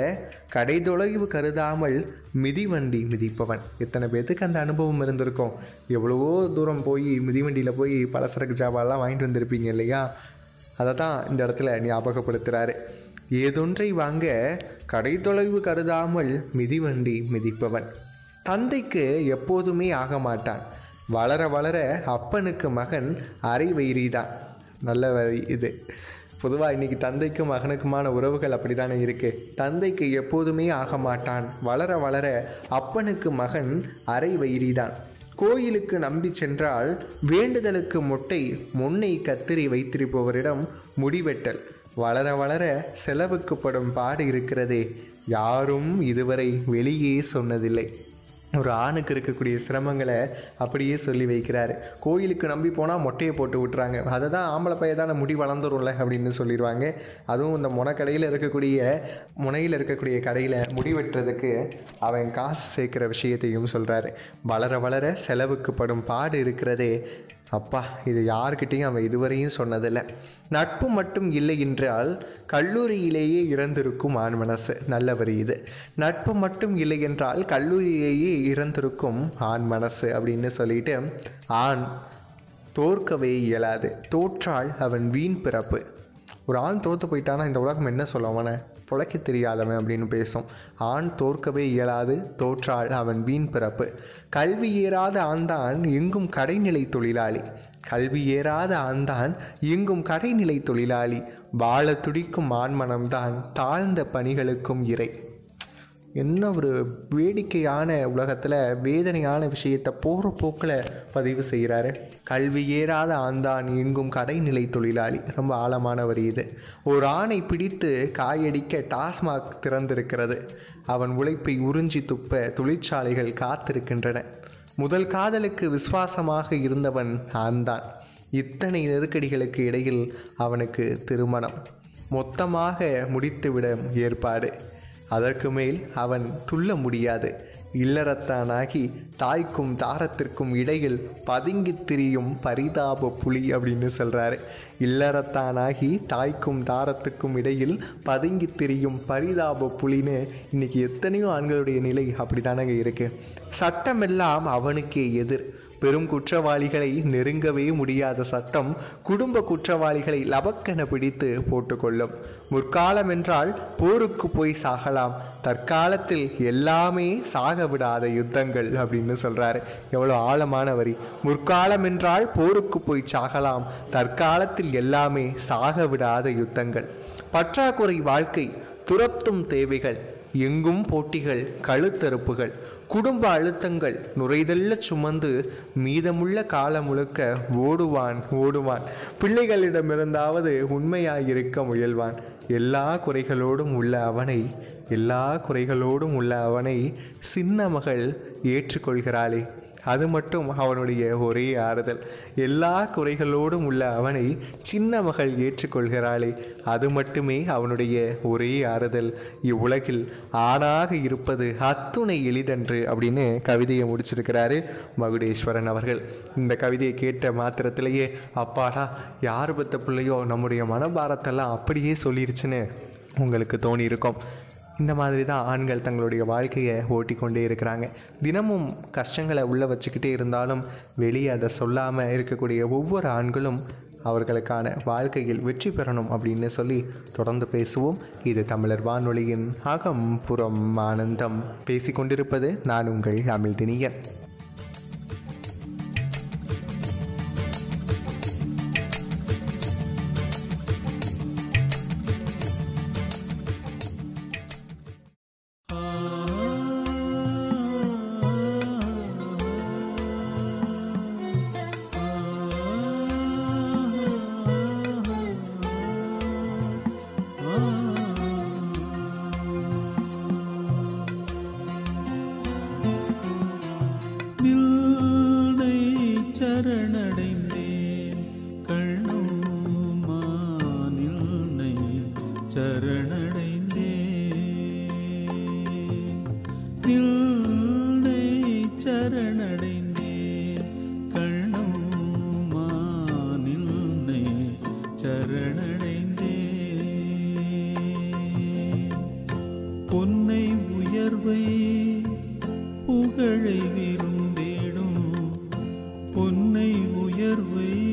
கடை தொலைவு கருதாமல் மிதிவண்டி மிதிப்பவன். எத்தனை பேர்த்துக்கு அந்த அனுபவம் இருந்திருக்கும்? எவ்வளவோ தூரம் போய் மிதிவண்டியில் போய் பலசரக்கு ஜாபாலாம் வாங்கிட்டு வந்திருப்பீங்க இல்லையா? அதை தான் இந்த இடத்துல ஞாபகப்படுத்துகிறாரு ஏதொன்றை வாங்க கடை தொலைவு கருதாமல் மிதிவண்டி மிதிப்பவன். தந்தைக்கு எப்போதுமே ஆக மாட்டான். வளர வளர அப்பனுக்கு மகன் அரை வைரிதான் நல்ல வரி இது. பொதுவாக இன்னைக்கு தந்தைக்கும் மகனுக்குமான உறவுகள் அப்படி தானே இருக்கு? தந்தைக்கு எப்போதுமே ஆக மாட்டான். வளர வளர அப்பனுக்கு மகன் அரை வைரிதான் கோயிலுக்கு நம்பி சென்றால் வேண்டுதலுக்கு முட்டை முன்னை கத்திரி வைத்திருப்பவரிடம் முடிவெட்டல். வளர வளர செலவுக்கு படும் பாடு இருக்கிறதே. யாரும் இதுவரை வெளியே சொன்னதில்லை. ஒரு ஆணுக்கு இருக்கக்கூடிய சிரமங்களை அப்படியே சொல்லி வைக்கிறார். கோயிலுக்கு நம்பி போனால் மொட்டையை போட்டு விட்டுறாங்க. அதை தான் ஆம்பளை பையன் முடி வளர்ந்துரும்ல அப்படின்னு சொல்லிடுவாங்க. அதுவும் இந்த முனக்கடையில் இருக்கக்கூடிய முனையில் இருக்கக்கூடிய கடையில் முடி வெட்டுறதுக்கு அவன் காசு சேர்க்குற விஷயத்தையும் சொல்கிறாரு வளர வளர செலவுக்கு படும் பாடு இருக்கிறதே அப்பா இது யாருக்கிட்டேயும் அவன் இதுவரையும் சொன்னதில்லை. நட்பு மட்டும் இல்லை என்றால் கல்லூரியிலேயே இறந்திருக்கும் ஆண் மனசு நல்ல வரி இது. நட்பு மட்டும் இல்லை என்றால் கல்லூரியிலேயே இறந்திருக்கும் ஆண் மனசு அப்படின்னு சொல்லிட்டு ஆண் தோற்கவே இயலாது. தோற்றால் அவன் வீண் பிறப்பு. ஒரு ஆண் தோற்று போயிட்டானா இந்த உலகம் என்ன சொல்லுவானே பொழைக்க தெரியாதவன் அப்படின்னு பேசும். ஆண் தோற்கவே இயலாது தோற்றால் அவன் வீண் பிறப்பு. கல்வி ஏறாத ஆண்தான் எங்கும் கடைநிலை தொழிலாளி. கல்வி ஏறாத ஆண்தான் எங்கும் கடைநிலை தொழிலாளி. வாழ துடிக்கும் ஆண்மனம்தான் தாழ்ந்த பணிகளுக்கும் இறை. என்ன ஒரு வேடிக்கையான உலகத்தில் வேதனையான விஷயத்தை போகிற போக்கில் பதிவு செய்கிறாரு கல்வி ஏறாத ஆந்தான் எங்கும் கடைநிலை தொழிலாளி. ரொம்ப ஆழமான வரி இது. ஒரு ஆணை பிடித்து காயடிக்க டாஸ்மாக் திறந்திருக்கிறது. அவன் உழைப்பை உறிஞ்சி துப்ப தொழிற்சாலைகள் காத்திருக்கின்றன. முதல் காதலுக்கு விசுவாசமாக இருந்தவன் ஆந்தான் இத்தனை நெருக்கடிகளுக்கு இடையில் அவனுக்கு திருமணம். மொத்தமாக முடித்துவிட ஏற்பாடு. அதற்கு மேல் அவன் துள்ள முடியாது. இல்லறத்தானாகி தாய்க்கும் தாரத்திற்கும் இடையில் பதுங்கித் திரியும் பரிதாப புலி அப்படின்னு சொல்கிறாரு இல்லறத்தானாகி தாய்க்கும் தாரத்துக்கும் இடையில் பதுங்கித் திரியும் பரிதாப புலின்னு இன்னைக்கு எத்தனையோ ஆண்களுடைய நிலை அப்படி தானங்க இருக்குது சட்டமெல்லாம் அவனுக்கே எதிர். பெரும் குற்றவாளிகளை நெருங்கவே முடியாத சட்டம் குடும்ப குற்றவாளிகளை லபக்கென பிடித்து போட்டுக்கொள்ளும். முற்காலம் என்றால் போருக்கு போய் சாகலாம். தற்காலத்தில் எல்லாமே சாக விடாத யுத்தங்கள் அப்படின்னு சொல்றாரு. எவ்வளோ ஆழமான வரி. முற்காலம் என்றால் போருக்கு போய் சாகலாம். தற்காலத்தில் எல்லாமே சாக விடாத யுத்தங்கள். பற்றாக்குறை வாழ்க்கை துரத்தும் தேவைகள். எங்கும் போட்டிகள் கழுத்தறுப்புகள் குடும்ப அழுத்தங்கள் நுரைதல்ல சுமந்து மீதமுள்ள காலம் முழுக்க ஓடுவான் ஓடுவான். பிள்ளைகளிடமிருந்தாவது உண்மையாயிருக்க முயல்வான். எல்லா குறைகளோடும் உள்ள அவனை எல்லா குறைகளோடும் உள்ள அவனை சின்ன மகள் ஏற்றுக்கொள்கிறாளே. அது மட்டும் அவனுடைய ஒரே ஆறுதல். எல்லா குறைகளோடும் உள்ள அவனை சின்ன மகள் ஏற்றுக்கொள்கிறாளே அது மட்டுமே அவனுடைய ஒரே ஆறுதல். இவ்வுலகில் ஆணாக இருப்பது அத்துணை எளிதன்று அப்படின்னு கவிதையை முடிச்சிருக்கிறாரு மகுடேஸ்வரன் அவர்கள். இந்த கவிதையை கேட்ட மாத்திரத்திலேயே அப்பாடா யார் பத்த பிள்ளையோ நம்முடைய மனபாரத்தெல்லாம் அப்படியே சொல்லிருச்சுன்னு உங்களுக்கு தோணியிருக்கும். இந்த மாதிரி தான் ஆண்கள் தங்களுடைய வாழ்க்கையை ஓட்டிக்கொண்டே இருக்கிறாங்க. தினமும் கஷ்டங்களை உள்ளே வச்சுக்கிட்டே இருந்தாலும் வெளியே அதை சொல்லாமல் இருக்கக்கூடிய ஒவ்வொரு ஆண்களும் அவர்களுக்கான வாழ்க்கையில் வெற்றி பெறணும் அப்படின்னு சொல்லி தொடர்ந்து பேசுவோம். இது தமிழர் வானொலியின் அகம் புறம் ஆனந்தம். பேசிக்கொண்டிருப்பது நான் உங்கள் அமிழ்தினியன் we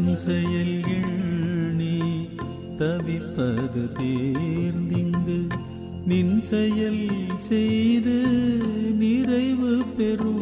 தன் செயல் நீ தவிப்பது தேர்ந்திங்கு. நின் செயல் செய்து நிறைவு பெறும்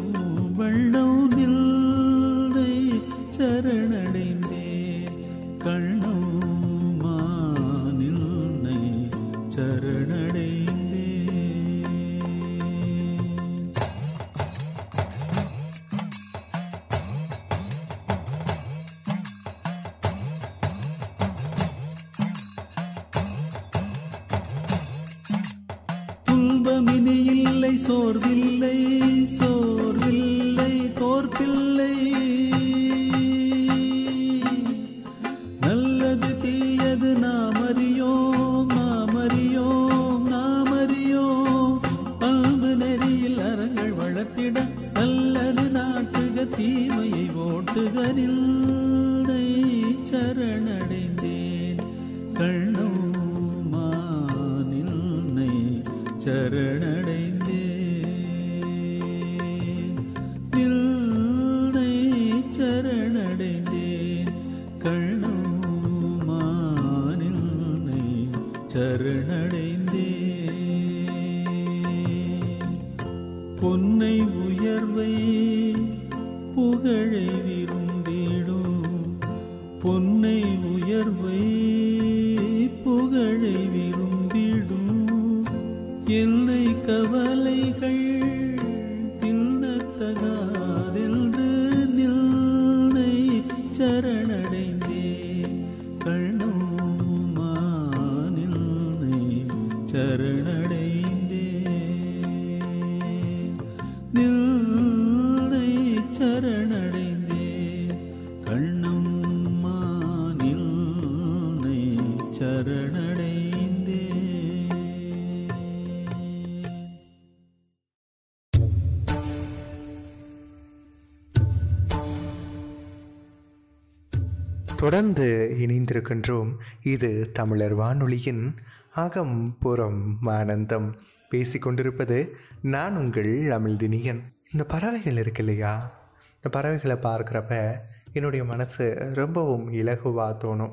தொடர்ந்து இணைந்திருக்கின்றோம். இது தமிழர் வானொலியின் அகம் புறம் ஆனந்தம். பேசிக்கொண்டிருப்பது நான் உங்கள் அமிழ்தினியன். இந்த பறவைகள் இருக்கு இல்லையா? இந்த பறவைகளை பார்க்குறப்ப என்னுடைய மனசு ரொம்பவும் இலகுவாக தோணும்.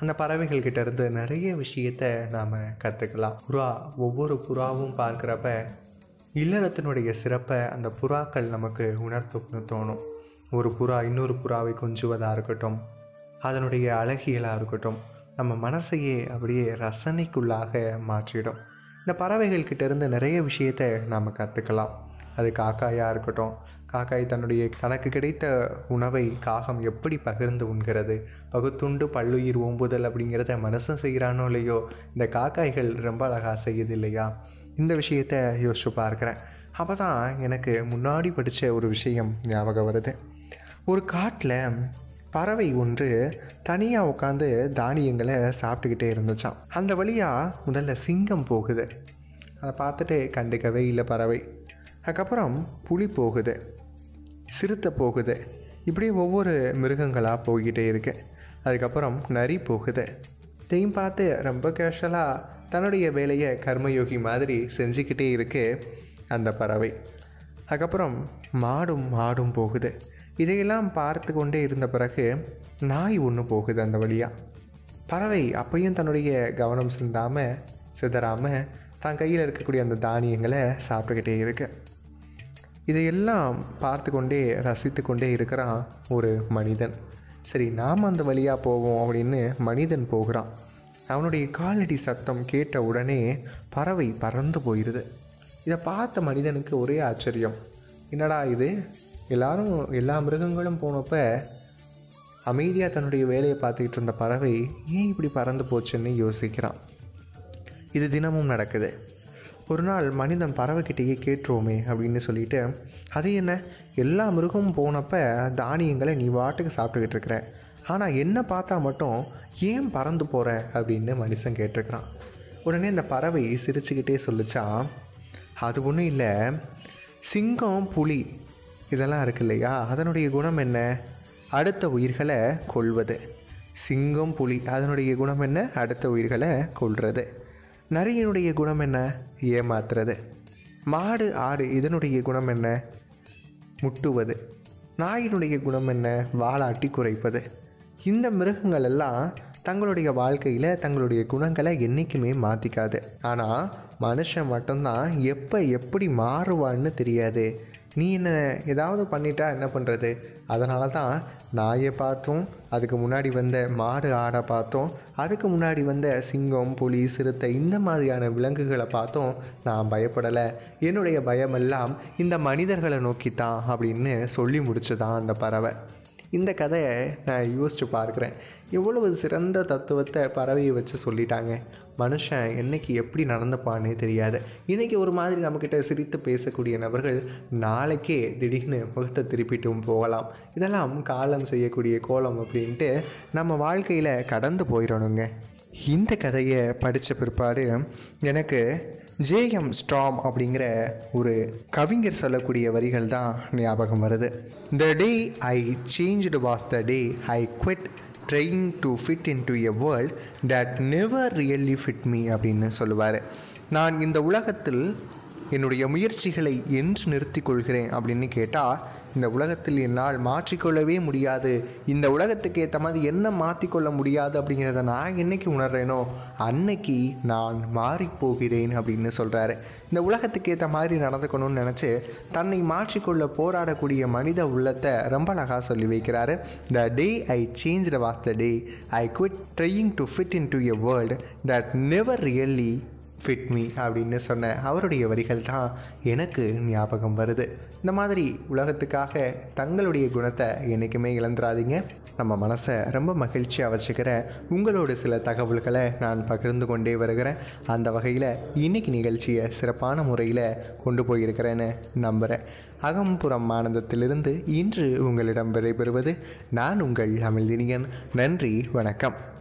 அந்த பறவைகள் கிட்ட இருந்து நிறைய விஷயத்தை நாம் கற்றுக்கலாம் புறா ஒவ்வொரு புறாவும் பார்க்குறப்ப இல்லறத்தினுடைய சிறப்பை அந்த புறாக்கள் நமக்கு உணர்த்தும்னு தோணும். ஒரு புறா இன்னொரு புறாவை கொஞ்சுவதாக இருக்கட்டும். அதனுடைய அழகியலாக இருக்கட்டும் நம்ம மனசையே அப்படியே ரசனைக்குள்ளாக மாற்றிடும். இந்த பறவைகள்கிட்ட இருந்து நிறைய விஷயத்தை நாம் கற்றுக்கலாம் அது காக்காயாக இருக்கட்டும் காக்காய் தன்னுடைய தனக்கு கிடைத்த உணவை காகம் எப்படி பகிர்ந்து உண்கிறது பகுத்துண்டு பல்லுயிர் ஓம்புதல் அப்படிங்கிறத மனுஷன் செய்கிறானோ இல்லையோ இந்த காக்காய்கள் ரொம்ப அழகாக செய்யுது இல்லையா? இந்த விஷயத்தை யோசிச்சு பார்க்குறேன். அப்போ தான் எனக்கு முன்னாடி படித்த ஒரு விஷயம் ஞாபகம் வருது. ஒரு காட்டில் பறவை ஒன்று தனியாக உட்காந்து தானியங்களை சாப்பிட்டுக்கிட்டே இருந்துச்சான் அந்த வழியாக முதல்ல சிங்கம் போகுது. அதை பார்த்துட்டு கண்டுக்கவே இல்லை பறவை. அதுக்கப்புறம் புலி போகுது. சிறுத்தை போகுது. இப்படி ஒவ்வொரு மிருகங்களாக போய்கிட்டே இருக்கு. அதுக்கப்புறம் நரி போகுது. இதையும் பார்த்து ரொம்ப கேஷுவலாக தன்னுடைய வேலையை கர்மயோகி மாதிரி செஞ்சுக்கிட்டே இருக்கு அந்த பறவை. அதுக்கப்புறம் மாடும் மாடும் போகுது. இதையெல்லாம் பார்த்து கொண்டே இருந்த பிறகு நாய் ஒன்று போகுது அந்த வழியாக பறவை அப்பையும் தன்னுடைய கவனம் சிந்தாமல் சிதறாமல் தன் கையில் இருக்கக்கூடிய அந்த தானியங்களை சாப்பிட்டுக்கிட்டே இருக்கு. இதையெல்லாம் பார்த்து கொண்டே ரசித்து கொண்டே இருக்கிறான் ஒரு மனிதன். சரி நாம் அந்த வழியாக போவோம் அப்படின்னு மனிதன் போகிறான். அவனுடைய காலடி சத்தம் கேட்ட உடனே பறவை பறந்து போயிடுது இதை பார்த்த மனிதனுக்கு ஒரே ஆச்சரியம். என்னடா இது? எல்லாரும் எல்லா மிருகங்களும் போனப்ப அமைதியாக தன்னுடைய வேலையை பார்த்துக்கிட்டு இருந்த பறவை ஏன் இப்படி பறந்து போச்சுன்னு யோசிக்கிறான். இது தினமும் நடக்குது. ஒரு நாள் மனிதன் பறவைக்கிட்டேயே கேட்டுருவோமே அப்படின்னு சொல்லிட்டு அது என்ன? எல்லா மிருகமும் போனப்ப தானியங்களை நீ வாட்டுக்கு சாப்பிட்டுக்கிட்டு இருக்கிற. ஆனால் என்ன பார்த்தா மட்டும் ஏன் பறந்து போகிற அப்படின்னு மனுஷன் கேட்டிருக்கிறான் உடனே இந்த பறவை சிரிச்சுக்கிட்டே சொல்லிச்சான் அது ஒன்றும் இல்லை. சிங்கம் புலி இதெல்லாம் இருக்கு இல்லையா? அதனுடைய குணம் என்ன? அடுத்த உயிர்களை கொல்வது. சிங்கம் புலி அதனுடைய குணம் என்ன? அடுத்த உயிர்களை கொள்வது நரியினுடைய குணம் என்ன? ஏமாத்துறது. மாடு ஆடு இதனுடைய குணம் என்ன? முட்டுவது. நாயினுடைய குணம் என்ன? வாளாட்டி குறைப்பது. இந்த மிருகங்கள் எல்லாம் தங்களுடைய வாழ்க்கையில் தங்களுடைய குணங்களை என்றைக்குமே மாற்றிக்காது ஆனால் மனுஷன் மட்டும்தான் எப்போ எப்படி மாறுவான்னு தெரியாது. நீ என்ன ஏதாவது பண்ணிட்டா என்ன பண்ணுறது அதனால தான் நாயை பார்த்தோம் அதுக்கு முன்னாடி வந்த மாடு ஆடை பார்த்தோம் அதுக்கு முன்னாடி வந்த சிங்கம் புலி சிறுத்தை இந்த மாதிரியான விலங்குகளை பார்த்தோம் நான் பயப்படலை. என்னுடைய பயமெல்லாம் இந்த மனிதர்களை நோக்கித்தான் அப்படின்னு சொல்லி முடிச்சுதான் அந்த பறவை. இந்த கதையை நான் யோசித்து பார்க்குறேன். எவ்வளவு சிறந்த தத்துவத்தை பறவையை வச்சு சொல்லிட்டாங்க. மனுஷன் என்னைக்கு எப்படி நடந்துப்பானே தெரியாது. இன்றைக்கி ஒரு மாதிரி நம்மக்கிட்ட சிரித்து பேசக்கூடிய நபர்கள் நாளைக்கே திடீர்னு முகத்தை திருப்பிட்டும் போகலாம். இதெல்லாம் காலம் செய்யக்கூடிய கோலம் அப்படின்ட்டு நம்ம வாழ்க்கையில் கடந்து போயிடணுங்க. இந்த கதையை படித்த பிற்பாடு எனக்கு ஜேஎம் ஸ்ட்ராம் அப்படிங்கிற ஒரு கவிஞர் சொல்லக்கூடிய வரிகள் தான் ஞாபகம் வருது. The day I changed was the day I quit trying to fit in to a world that never really fit me அப்படின்னு சொல்லுவார். நான் இந்த உலகத்தில் என்னுடைய முயற்சிகளை என்று நிறுத்திக் கொள்கிறேன் அப்படின்னு கேட்டால் இந்த உலகத்தில் என்னால் மாற்றிக்கொள்ளவே முடியாது. இந்த உலகத்துக்கு ஏற்ற மாதிரி என்ன மாற்றிக்கொள்ள முடியாது அப்படிங்கிறத நான் என்னைக்கு உணர்றேனோ அன்னைக்கு நான் மாறிப்போகிறேன் அப்படின்னு சொல்கிறாரு இந்த உலகத்துக்கு ஏற்ற மாதிரி நடந்துக்கணும்னு நினச்சி தன்னை மாற்றிக்கொள்ள போராடக்கூடிய மனித உள்ளத்தை ரொம்ப அழகாக சொல்லி வைக்கிறாரு. The day I change was the day I quit trying to fit in to a world that never really fit me அப்படின்னு சொன்ன அவருடைய வரிகள் தான் எனக்கு ஞாபகம் வருது. இந்த மாதிரி உலகத்துக்காக தங்களுடைய குணத்தை என்றைக்குமே இழந்துடாதீங்க நம்ம மனசை ரொம்ப மகிழ்ச்சியாக வச்சுக்கிற உங்களோட சில தகவல்களை நான் பகிர்ந்து கொண்டே வருகிறேன். அந்த வகையில் இன்னைக்கு நிகழ்ச்சியை சிறப்பான முறையில் கொண்டு போயிருக்கிறேன்னு நம்புகிறேன் அகம்புறம் ஆனந்தத்திலிருந்து இன்று உங்களிடம் விடைபெறுவது நான் உங்கள் அமிழ்தினியன். நன்றி வணக்கம்.